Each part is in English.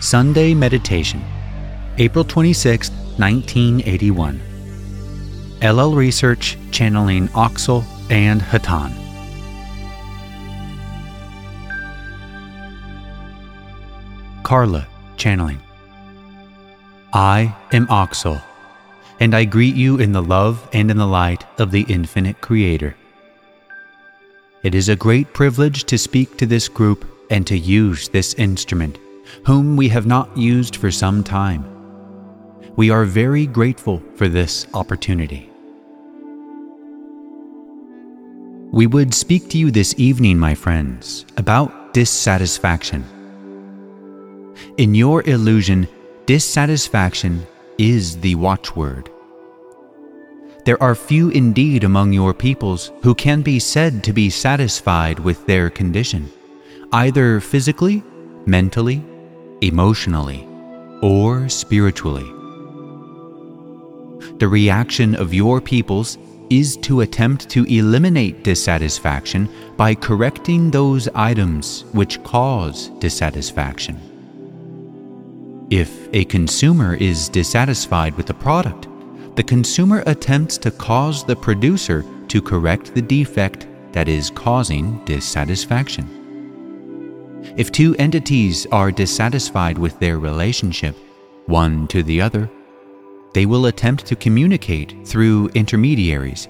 Sunday Meditation, April 26, 1981. LL Research channeling Oxal and Hatonn. Carla channeling. I am Oxal, and I greet you in the love and in the light of the infinite Creator. It is a great privilege to speak to this group and to use this instrument, whom we have not used for some time. We are very grateful for this opportunity. We would speak to you this evening, my friends, about dissatisfaction. In your illusion, dissatisfaction is the watchword. There are few indeed among your peoples who can be said to be satisfied with their condition, either physically, mentally, emotionally, or spiritually. The reaction of your peoples is to attempt to eliminate dissatisfaction by correcting those items which cause dissatisfaction. If a consumer is dissatisfied with a product, the consumer attempts to cause the producer to correct the defect that is causing dissatisfaction. If two entities are dissatisfied with their relationship, one to the other, they will attempt to communicate through intermediaries,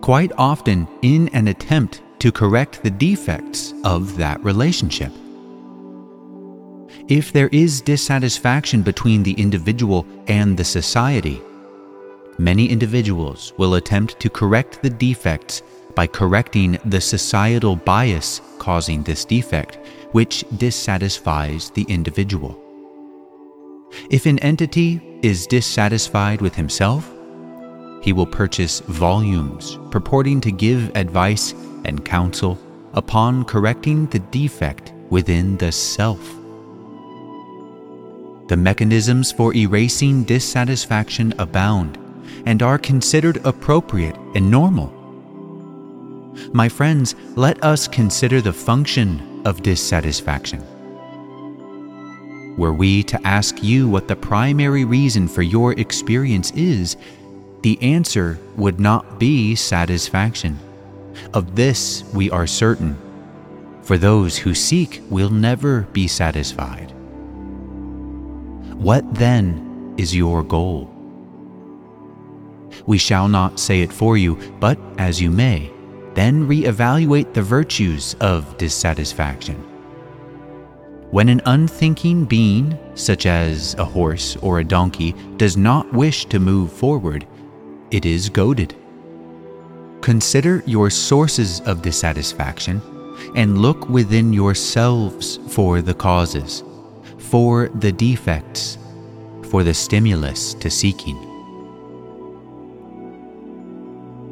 quite often in an attempt to correct the defects of that relationship. If there is dissatisfaction between the individual and the society, many individuals will attempt to correct the defects by correcting the societal bias causing this defect, which dissatisfies the individual. If an entity is dissatisfied with himself, he will purchase volumes purporting to give advice and counsel upon correcting the defect within the self. The mechanisms for erasing dissatisfaction abound and are considered appropriate and normal. My friends, let us consider the function of dissatisfaction. Were we to ask you what the primary reason for your experience is, the answer would not be satisfaction. Of this we are certain, for those who seek will never be satisfied. What then is your goal? We shall not say it for you, but as you may, then re-evaluate the virtues of dissatisfaction. When an unthinking being, such as a horse or a donkey, does not wish to move forward, it is goaded. Consider your sources of dissatisfaction and look within yourselves for the causes, for the defects, for the stimulus to seeking.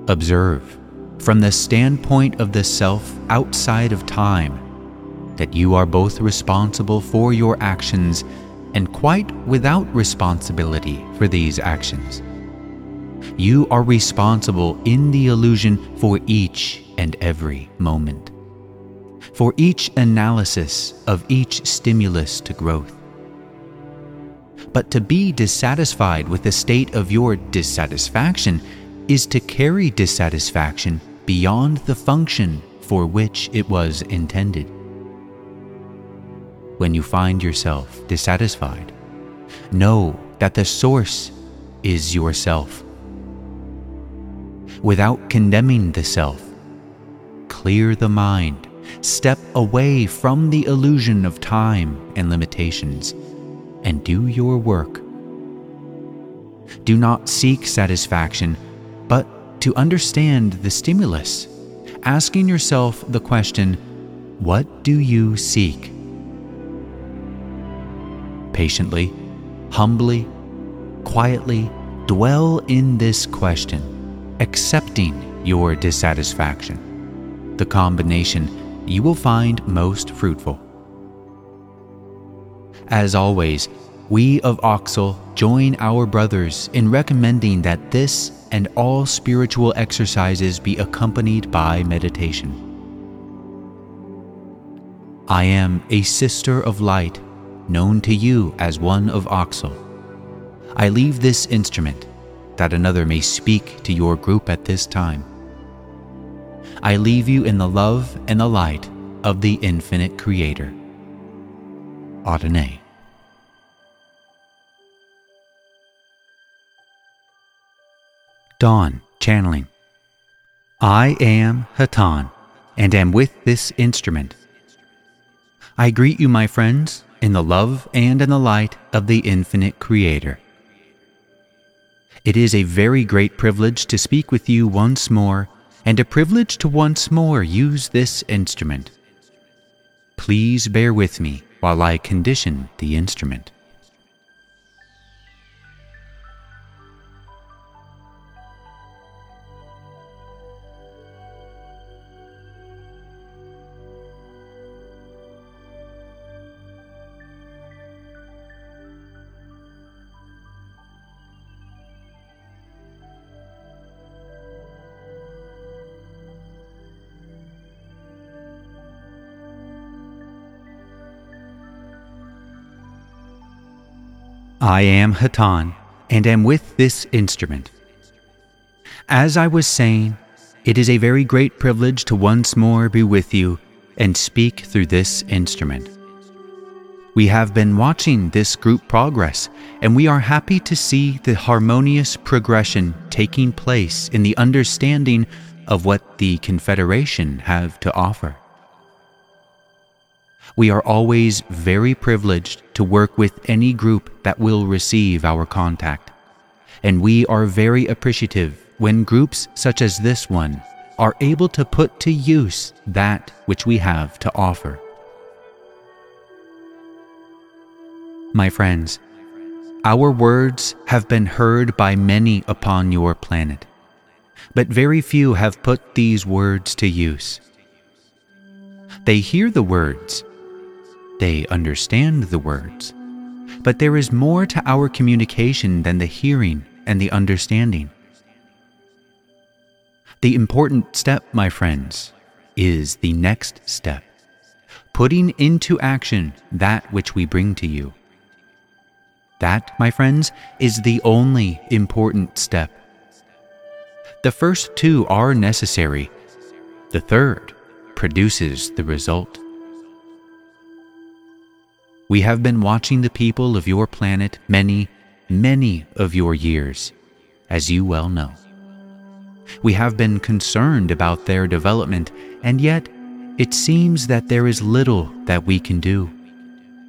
Observe, from the standpoint of the self outside of time, that you are both responsible for your actions and quite without responsibility for these actions. You are responsible in the illusion for each and every moment, for each analysis of each stimulus to growth. But to be dissatisfied with the state of your dissatisfaction is to carry dissatisfaction beyond the function for which it was intended when you find yourself dissatisfied. Know that the source is yourself. Without condemning the self, clear the mind, step away from the illusion of time and limitations, and do your work. Do not seek satisfaction, to understand the stimulus, asking yourself the question, What do you seek? patiently, humbly, quietly dwell in this question, accepting your dissatisfaction. The combination you will find most fruitful. As always, we of Oxal join our brothers in recommending that this and all spiritual exercises be accompanied by meditation. I am a sister of light known to you as one of Oxal. I leave this instrument that another may speak to your group at this time. I leave you in the love and the light of the infinite Creator. Adonai. Don Channeling. I am Hatonn, and am with this instrument. I greet you, my friends, in the love and in the light of the infinite Creator. It is a very great privilege to speak with you once more, and a privilege to once more use this instrument. Please bear with me while I condition the instrument. I am Hatonn, and am with this instrument. As I was saying, it is a very great privilege to once more be with you and speak through this instrument. We have been watching this group progress, and we are happy to see the harmonious progression taking place in the understanding of what the Confederation have to offer. We are always very privileged to work with any group that will receive our contact. And we are very appreciative when groups such as this one are able to put to use that which we have to offer. My friends, our words have been heard by many upon your planet, but very few have put these words to use. They hear the words they understand the words. But there is more to our communication than the hearing and the understanding. The important step, my friends, is the next step putting into action that which we bring to you. That, my friends, is the only important step. The first two are necessary, the third produces the result. We have been watching the people of your planet many, many of your years, as you well know. We have been concerned about their development, and yet it seems that there is little that we can do,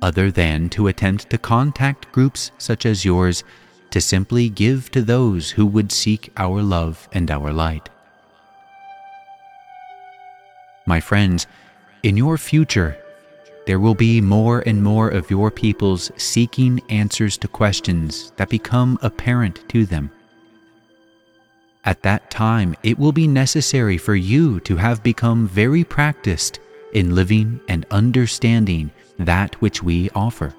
other than to attempt to contact groups such as yours to simply give to those who would seek our love and our light. My friends, in your future, there will be more and more of your peoples seeking answers to questions that become apparent to them. At that time, it will be necessary for you to have become very practiced in living and understanding that which we offer.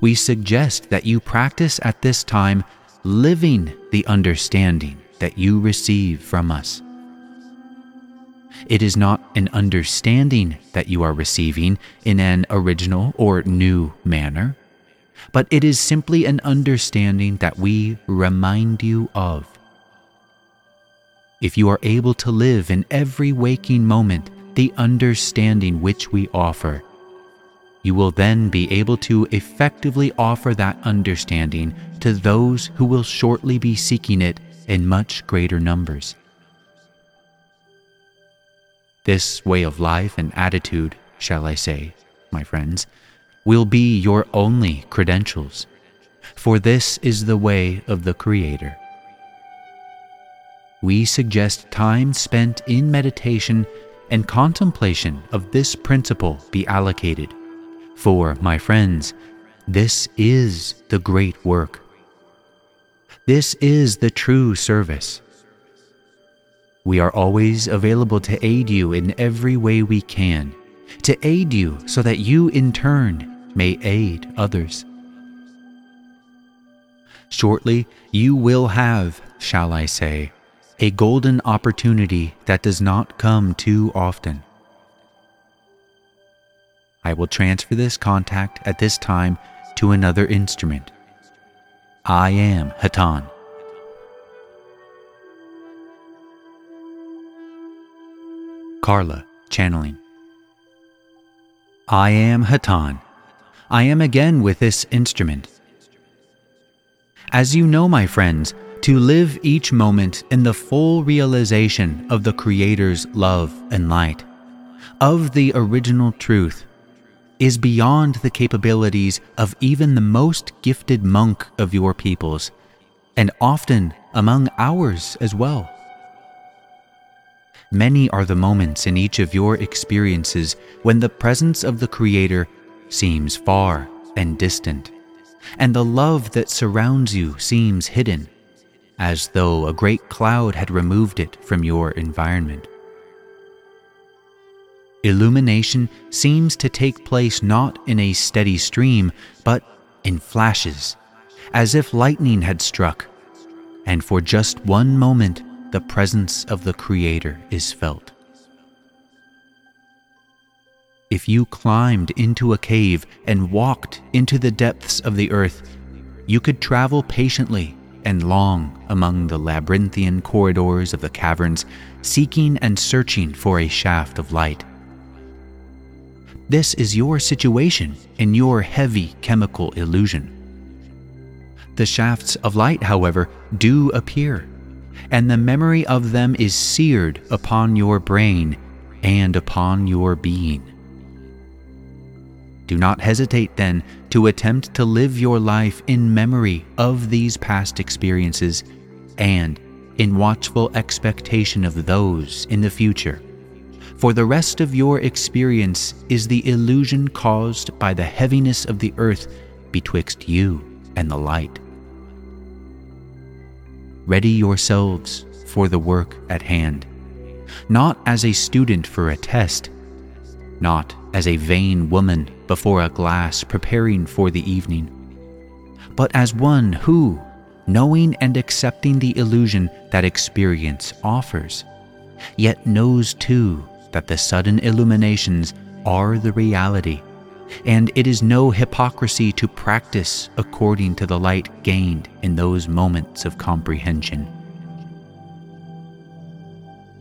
We suggest that you practice at this time living the understanding that you receive from us. It is not an understanding that you are receiving in an original or new manner, but it is simply an understanding that we remind you of. If you are able to live in every waking moment the understanding which we offer, you will then be able to effectively offer that understanding to those who will shortly be seeking it in much greater numbers. This way of life and attitude, shall I say, my friends, will be your only credentials, for this is the way of the Creator. We suggest time spent in meditation and contemplation of this principle be allocated, for, my friends, this is the great work. This is the true service. We are always available to aid you in every way we can, to aid you so that you in turn may aid others. Shortly, you will have, shall I say, a golden opportunity that does not come too often. I will transfer this contact at this time to another instrument. I am Hatonn. Carla, channeling. I am Hatonn. I am again with this instrument. As you know, my friends, to live each moment in the full realization of the Creator's love and light, of the original truth, is beyond the capabilities of even the most gifted monk of your peoples, and often among ours as well. Many are the moments in each of your experiences when the presence of the Creator seems far and distant, and the love that surrounds you seems hidden, as though a great cloud had removed it from your environment. Illumination seems to take place not in a steady stream, but in flashes, as if lightning had struck, and for just one moment the presence of the Creator is felt. If you climbed into a cave and walked into the depths of the earth, you could travel patiently and long among the labyrinthian corridors of the caverns, seeking and searching for a shaft of light. This is your situation in your heavy chemical illusion. The shafts of light, however, do appear, and the memory of them is seared upon your brain and upon your being. Do not hesitate then to attempt to live your life in memory of these past experiences and in watchful expectation of those in the future for the rest of your experience is the illusion caused by the heaviness of the earth betwixt you and the light. Ready yourselves for the work at hand, not as a student for a test, not as a vain woman before a glass preparing for the evening, but as one who, knowing and accepting the illusion that experience offers, yet knows too that the sudden illuminations are the reality, and it is no hypocrisy to practice according to the light gained in those moments of comprehension.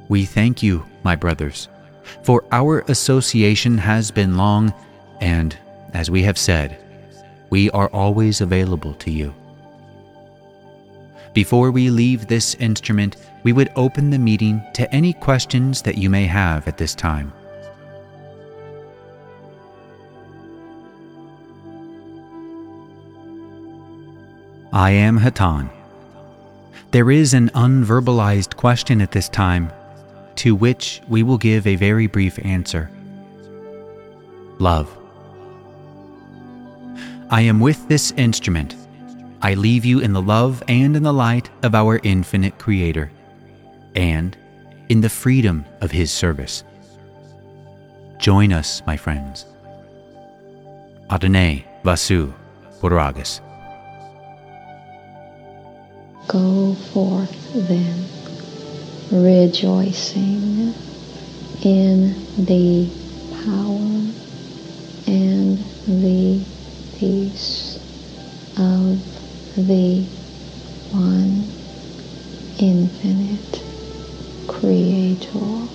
We thank you, my brothers, for our association has been long, and, as we have said, we are always available to you. Before we leave this instrument, we would open the meeting to any questions that you may have at this time. I am Hatonn. There is an unverbalized question at this time, to which we will give a very brief answer. Love. I am with this instrument I leave you in the love and in the light of our infinite Creator, and in the freedom of His service. Join us, my friends. Adonai Vasu Borragus. Go forth then, rejoicing in the power and the peace of the one infinite creator.